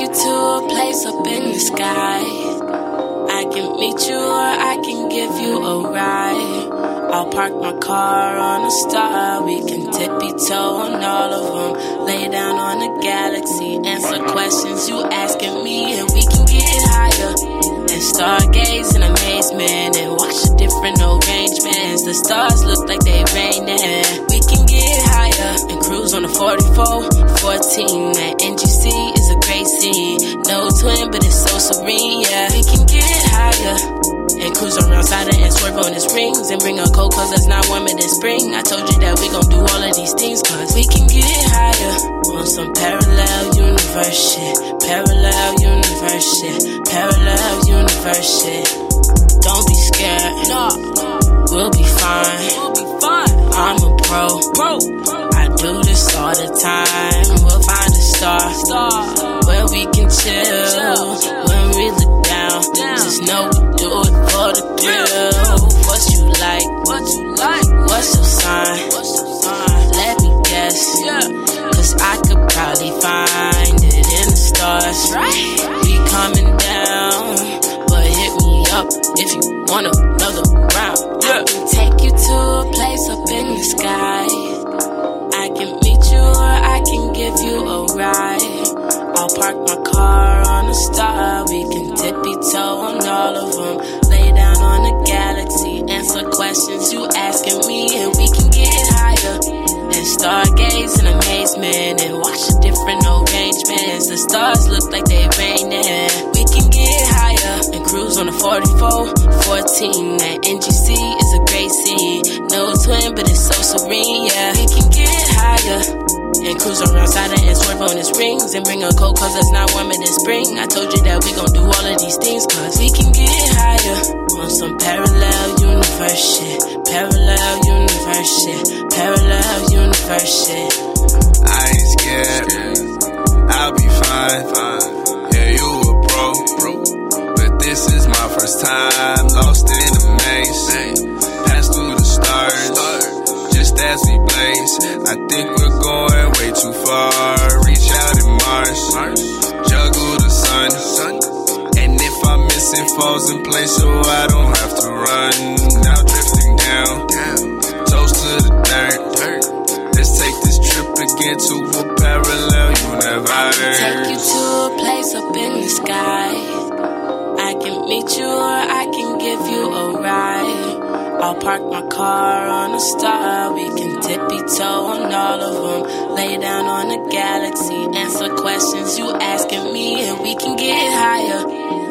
you to a place up in the sky. I can meet you or I can give you a ride. I'll park my car on a star. We can tippy toe on all of them. Lay down on a galaxy. Answer questions you asking me, and we can get higher. And stargaze in amazement and watch the different arrangements. The stars look like they're raining. Serene. Yeah, we can get higher. And cruise around Saturn and swerve on his rings. And bring a coat cause it's not warmer than spring. I told you that we gon' do all of these things cause we can get higher. On some parallel universe shit. Parallel universe shit. Parallel universe shit. Don't be scared. No. We'll be fine. We'll be fine. I'm a pro. Pro. I do this all the time. We'll find a star. Star. Where we can chill. When Right. We coming down. But hit me up if you want another round. Yeah. I can take you to a place up in the sky. I can meet you or I can give you a ride. I'll park my car on a star. We can tippy toe on all of them. 14. That NGC is a great scene. No twin, but it's so serene. Yeah, we can get higher. And cruise around Saturn and swerve on his rings. And bring a coat cause it's not warmer than spring. I told you that we gon' do all of these things cause we can get higher. On some parallel universe shit. Parallel universe shit. Parallel universe shit. I ain't scared. I'll be fine. Yeah, you a. But this is my first time lost in the maze. Pass through the stars just as we blaze. I think we're going way too far. Reach out in Mars, juggle the sun. And if I'm missing falls in place, so I don't have to run. Now drifting down, toast to the dirt. Let's take this trip again to a parallel universe. Take you to a place up in the sky. I'll park my car on a star. We can tippy toe on all of them. Lay down on a galaxy. Answer questions you asking me, and we can get higher.